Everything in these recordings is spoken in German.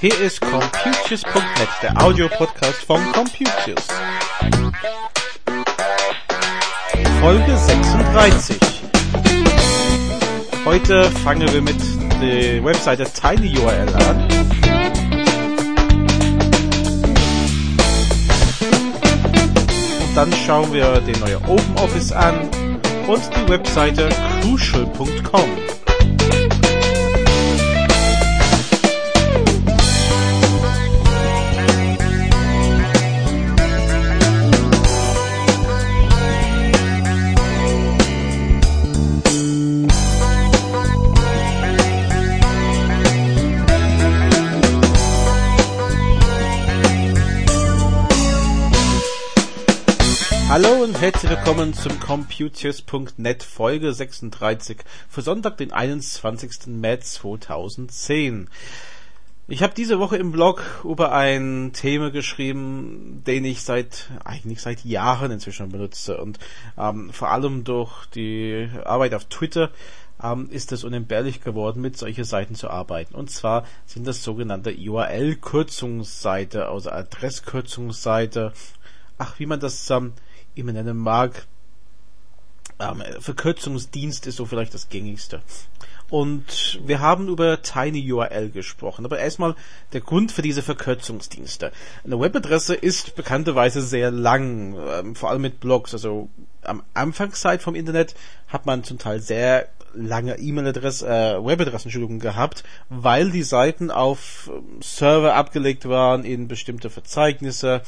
Hier ist Computius.net, der Audiopodcast von Computius. Folge 36. Heute fangen wir mit der Webseite TinyURL an. Dann schauen wir den neuen OpenOffice an und die Webseite crucial.com. Hallo und herzlich willkommen zum Computius.net Folge 36 für Sonntag, den 21. März 2010. Ich habe diese Woche im Blog über ein Thema geschrieben, den ich seit eigentlich seit Jahren inzwischen benutze und ähm, vor allem durch die Arbeit auf Twitter ähm, ist es unentbehrlich geworden, mit solchen Seiten zu arbeiten. Und zwar sind das sogenannte URL-Kürzungsseite, also Adresskürzungsseite. Ach, wie man das ähm, immer nennen mag. Ähm, Verkürzungsdienst ist so vielleicht das gängigste. Und wir haben über TinyURL gesprochen. Aber erstmal der Grund für diese Verkürzungsdienste. Eine Webadresse ist bekannterweise sehr lang, ähm, vor allem mit Blogs. Also am Anfangszeit vom Internet hat man zum Teil sehr lange E-Mail-Adresse, äh, Webadressen, gehabt, weil die Seiten auf ähm, Server abgelegt waren in bestimmte Verzeichnisse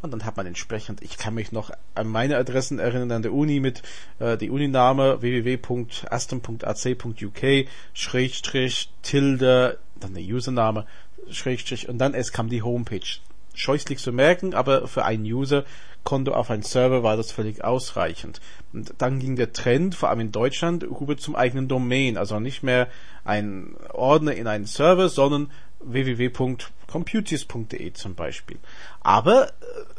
und dann hat man entsprechend, ich kann mich noch an meine Adressen erinnern an der Uni mit äh, die Uniname www.aston.ac.uk Schrägstrich Tilde, dann der Username Schrägstrich und dann es kam die Homepage. Scheußlich zu merken, aber für einen User Konto auf einen Server war das völlig ausreichend. Und dann ging der Trend, vor allem in Deutschland, rüber zum eigenen Domain. Also nicht mehr ein Ordner in einen Server, sondern www.computius.de zum Beispiel. Aber äh,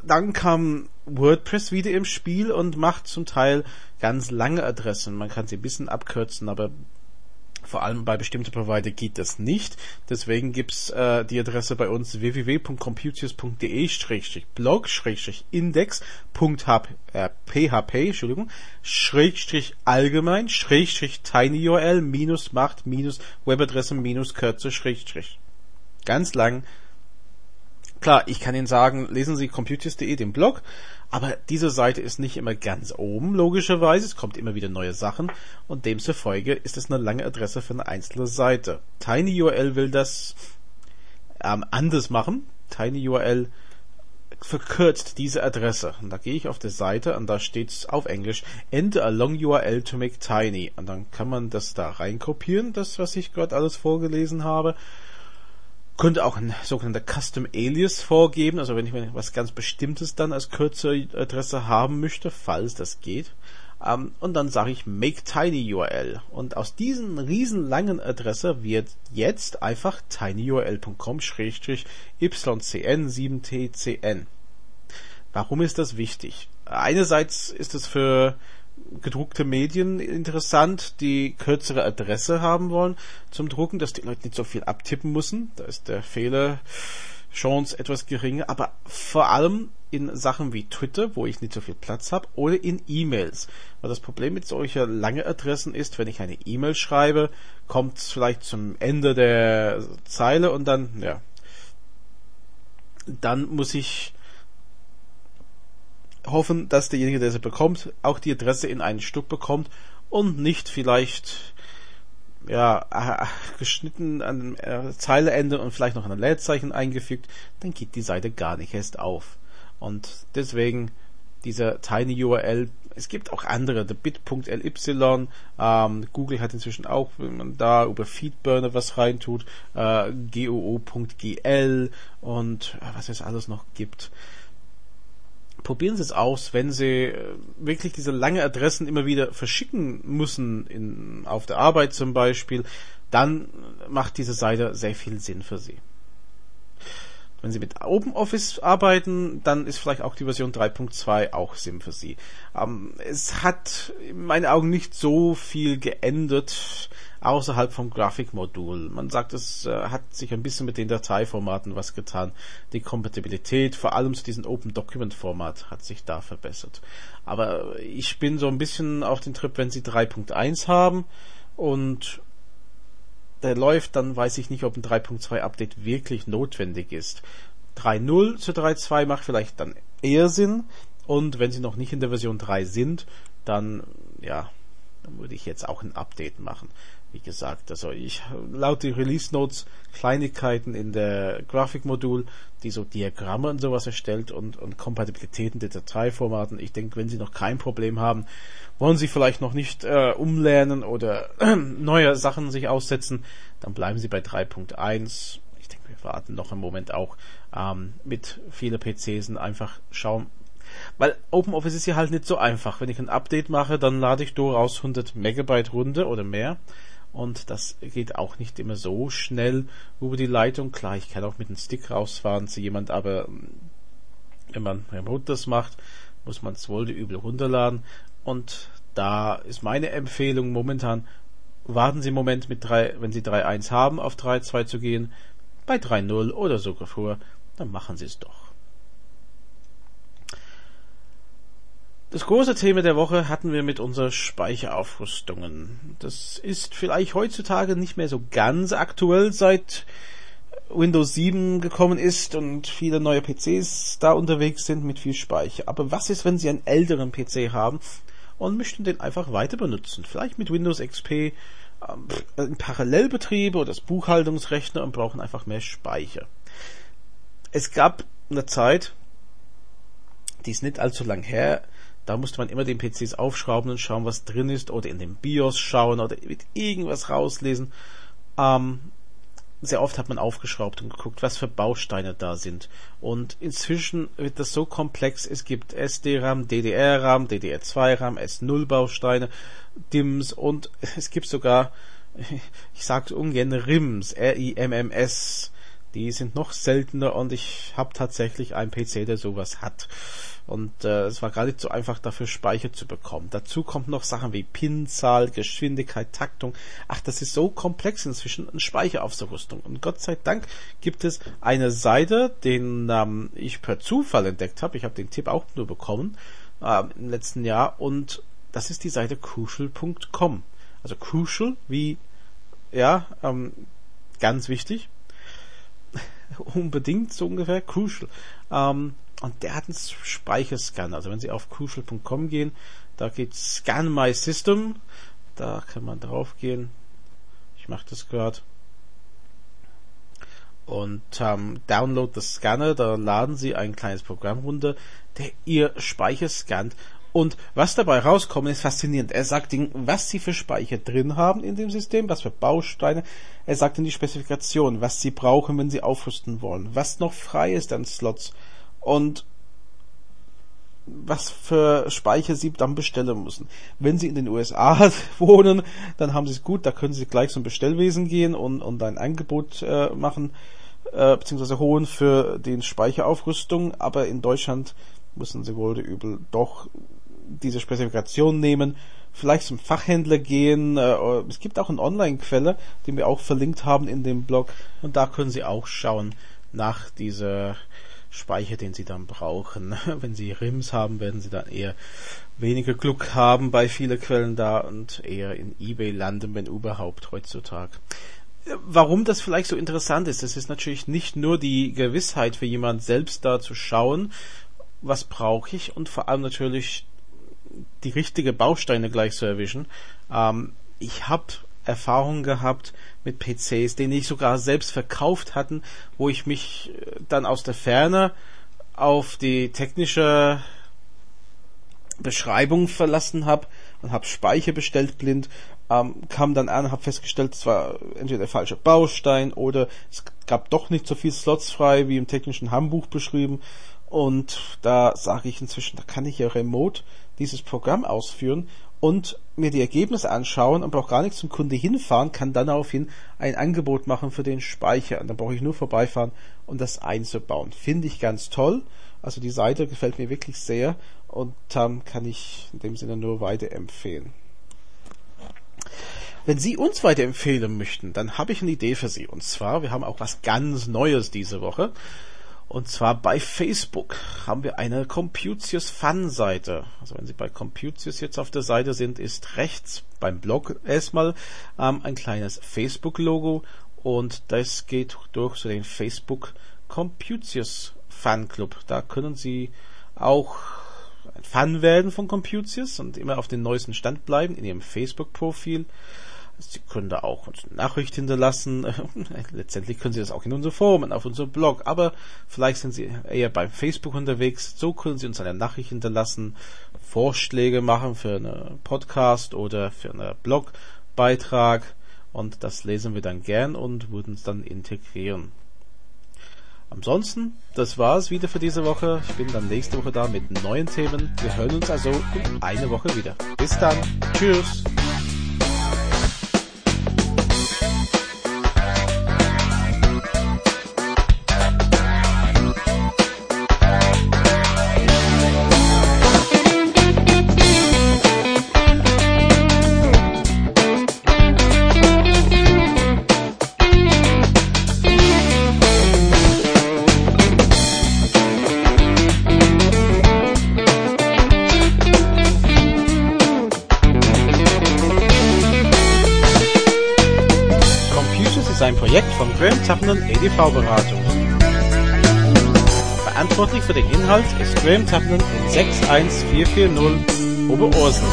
dann kam WordPress wieder im Spiel und macht zum Teil ganz lange Adressen. Man kann sie ein bisschen abkürzen, aber vor allem bei bestimmten Provider geht das nicht. Deswegen gibt's äh, die Adresse bei uns www.computius.de-index.php, Entschuldigung, Schrägstrich allgemein, Schrägstrich tinyurl, minus macht, minus Webadresse, minus Kürze, Schrägstrich. Ganz lang. Klar, ich kann Ihnen sagen, lesen Sie computers.de, den Blog, aber diese Seite ist nicht immer ganz oben, logischerweise. Es kommt immer wieder neue Sachen und demzufolge ist es eine lange Adresse für eine einzelne Seite. TinyURL will das ähm, anders machen. TinyURL verkürzt diese Adresse. Und da gehe ich auf die Seite und da steht auf Englisch Enter a long URL to make tiny. Und dann kann man das da reinkopieren, das was ich gerade alles vorgelesen habe könnte auch ein sogenannter Custom Alias vorgeben, also wenn ich was ganz Bestimmtes dann als Kürzeradresse haben möchte, falls das geht. Ähm, und dann sage ich Make Tiny URL. Und aus diesen riesenlangen Adresse wird jetzt einfach tinyurl.com-ycn7tcn. Warum ist das wichtig? Einerseits ist es für gedruckte Medien interessant, die kürzere Adresse haben wollen zum Drucken, dass die Leute nicht so viel abtippen müssen. Da ist der Fehler Chance etwas geringer, aber vor allem in Sachen wie Twitter, wo ich nicht so viel Platz habe, oder in E-Mails. Weil das Problem mit solcher lange Adressen ist, wenn ich eine E-Mail schreibe, kommt es vielleicht zum Ende der Zeile und dann, ja, dann muss ich hoffen, dass derjenige, der sie bekommt, auch die Adresse in ein Stück bekommt und nicht vielleicht ja, geschnitten an äh, Zeileende und vielleicht noch ein Leerzeichen eingefügt, dann geht die Seite gar nicht erst auf. Und deswegen dieser Tiny URL, es gibt auch andere, der bit.ly, ähm, Google hat inzwischen auch, wenn man da über Feedburner was reintut, äh, goo.gl und äh, was es alles noch gibt probieren Sie es aus, wenn Sie äh, wirklich diese lange Adressen immer wieder verschicken müssen, in, auf der Arbeit zum Beispiel, dann macht diese Seite sehr viel Sinn für Sie. wenn Sie mit OpenOffice arbeiten, dann ist vielleicht auch die Version 3.2 auch Sim für Sie. Ähm, es hat in meinen Augen nicht so viel geändert außerhalb vom Grafikmodul. Man sagt, es äh, hat sich ein bisschen mit den Dateiformaten was getan. Die Kompatibilität, vor allem zu diesem Open Document Format, hat sich da verbessert. Aber ich bin so ein bisschen auf den Trip, wenn Sie 3.1 haben und der läuft, dann weiß ich nicht, ob ein 3.2 Update wirklich notwendig ist. 3.0 zu 3.2 macht vielleicht dann eher Sinn. Und wenn sie noch nicht in der Version 3 sind, dann, ja, dann würde ich jetzt auch ein Update machen. Wie gesagt, also ich laut den Release Notes Kleinigkeiten in der Grafikmodul, die so Diagramme und sowas erstellt und, und Kompatibilitäten der Dateiformaten. Ich denke, wenn Sie noch kein Problem haben, wollen Sie vielleicht noch nicht äh, umlernen oder äh, neue Sachen sich aussetzen, dann bleiben Sie bei 3.1. Ich denke, wir warten noch einen Moment auch ähm, mit vielen PCs und einfach schauen, weil OpenOffice ist ja halt nicht so einfach. Wenn ich ein Update mache, dann lade ich durchaus 100 Megabyte runter oder mehr und das geht auch nicht immer so schnell über die Leitung. Klar, ich kann auch mit dem Stick rausfahren zu jemand, aber ähm, wenn man remote das macht, muss man es wohl die übel runterladen und da ist meine Empfehlung momentan, warten Sie einen Moment mit 3, wenn Sie 3.1 haben, auf 3.2 zu gehen, bei 3.0 oder sogar vor, dann machen Sie es doch. Das große Thema der Woche hatten wir mit unseren Speicheraufrüstungen. Das ist vielleicht heutzutage nicht mehr so ganz aktuell, seit Windows 7 gekommen ist und viele neue PCs da unterwegs sind mit viel Speicher. Aber was ist, wenn Sie einen älteren PC haben und möchten den einfach weiter benutzen? Vielleicht mit Windows XP ähm, in Parallelbetriebe oder das Buchhaltungsrechner und brauchen einfach mehr Speicher. Es gab eine Zeit, die ist nicht allzu lang her, da musste man immer den PCs aufschrauben und schauen, was drin ist, oder in den BIOS schauen oder mit irgendwas rauslesen. Ähm, sehr oft hat man aufgeschraubt und geguckt, was für Bausteine da sind. Und inzwischen wird das so komplex. Es gibt SD-RAM, DDR-RAM, DDR2-RAM, S0-Bausteine, DIMMs und es gibt sogar, ich sage ungern RIMS, R-I-M-M-S. Die sind noch seltener und ich habe tatsächlich einen PC, der sowas hat. Und äh, es war gar nicht so einfach, dafür Speicher zu bekommen. Dazu kommt noch Sachen wie Pinzahl, Geschwindigkeit, Taktung. Ach, das ist so komplex inzwischen, eine Speicheraufrüstung. Und Gott sei Dank gibt es eine Seite, den ähm, ich per Zufall entdeckt habe. Ich habe den Tipp auch nur bekommen äh, im letzten Jahr. Und das ist die Seite crucial.com. Also crucial wie, ja, ähm, ganz wichtig. Unbedingt so ungefähr, crucial. Ähm, und der hat einen Speicherscan. Also wenn Sie auf crucial.com gehen, da geht Scan My System. Da kann man drauf gehen. Ich mache das gerade. Und ähm, download das Scanner, da laden Sie ein kleines Programm runter, der Ihr Speicher scannt. Und was dabei rauskommt, ist faszinierend. Er sagt Ihnen, was Sie für Speicher drin haben in dem System, was für Bausteine. Er sagt Ihnen die Spezifikation, was Sie brauchen, wenn Sie aufrüsten wollen, was noch frei ist an Slots und was für Speicher Sie dann bestellen müssen. Wenn Sie in den USA wohnen, dann haben Sie es gut, da können Sie gleich zum Bestellwesen gehen und, und ein Angebot äh, machen, äh, beziehungsweise holen für den Speicheraufrüstung, aber in Deutschland müssen Sie wohl übel doch diese Spezifikation nehmen, vielleicht zum Fachhändler gehen. Äh, es gibt auch eine Online-Quelle, die wir auch verlinkt haben in dem Blog und da können Sie auch schauen nach dieser Speicher, den sie dann brauchen. Wenn sie RIMs haben, werden sie dann eher weniger Glück haben bei vielen Quellen da und eher in eBay landen, wenn überhaupt heutzutage. Warum das vielleicht so interessant ist, das ist natürlich nicht nur die Gewissheit für jemand selbst da zu schauen, was brauche ich und vor allem natürlich die richtige Bausteine gleich zu erwischen. Ähm, ich habe Erfahrungen gehabt mit PCs, den ich sogar selbst verkauft hatten, wo ich mich äh, dann aus der Ferne auf die technische Beschreibung verlassen habe und habe Speicher bestellt blind, ähm, kam dann an, habe festgestellt, es war entweder der falsche Baustein oder es gab doch nicht so viel Slots frei wie im technischen Handbuch beschrieben. Und da sage ich inzwischen, da kann ich ja remote dieses Programm ausführen und mir die Ergebnisse anschauen und brauche gar nicht zum Kunde hinfahren, kann dann daraufhin ein Angebot machen für den Speicher. Und dann brauche ich nur vorbeifahren und das einzubauen. Finde ich ganz toll. Also die Seite gefällt mir wirklich sehr und ähm, kann ich in dem Sinne nur weiterempfehlen. Wenn Sie uns weiterempfehlen möchten, dann habe ich eine Idee für Sie. Und zwar, wir haben auch was ganz Neues diese Woche. Und zwar bei Facebook haben wir eine Computius Fun Seite. Also wenn Sie bei Computius jetzt auf der Seite sind, ist rechts beim Blog erstmal ähm, ein kleines Facebook Logo und das geht durch zu den Facebook Computius Fun Club. Da können Sie auch ein Fan werden von Computius und immer auf den neuesten Stand bleiben in Ihrem Facebook Profil. Sie können da auch uns eine Nachricht hinterlassen. Letztendlich können Sie das auch in unsere Foren, auf unserem Blog. Aber vielleicht sind Sie eher bei Facebook unterwegs. So können Sie uns eine Nachricht hinterlassen, Vorschläge machen für einen Podcast oder für einen Blogbeitrag. Und das lesen wir dann gern und würden es dann integrieren. Ansonsten, das war's wieder für diese Woche. Ich bin dann nächste Woche da mit neuen Themen. Wir hören uns also in einer Woche wieder. Bis dann. Tschüss. Tappenden EDV-Beratung. Verantwortlich für den Inhalt ist Graham Tappenden in 61440 Oberursen.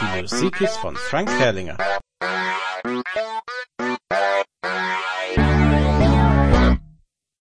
Die Musik ist von Frank Herrlinger.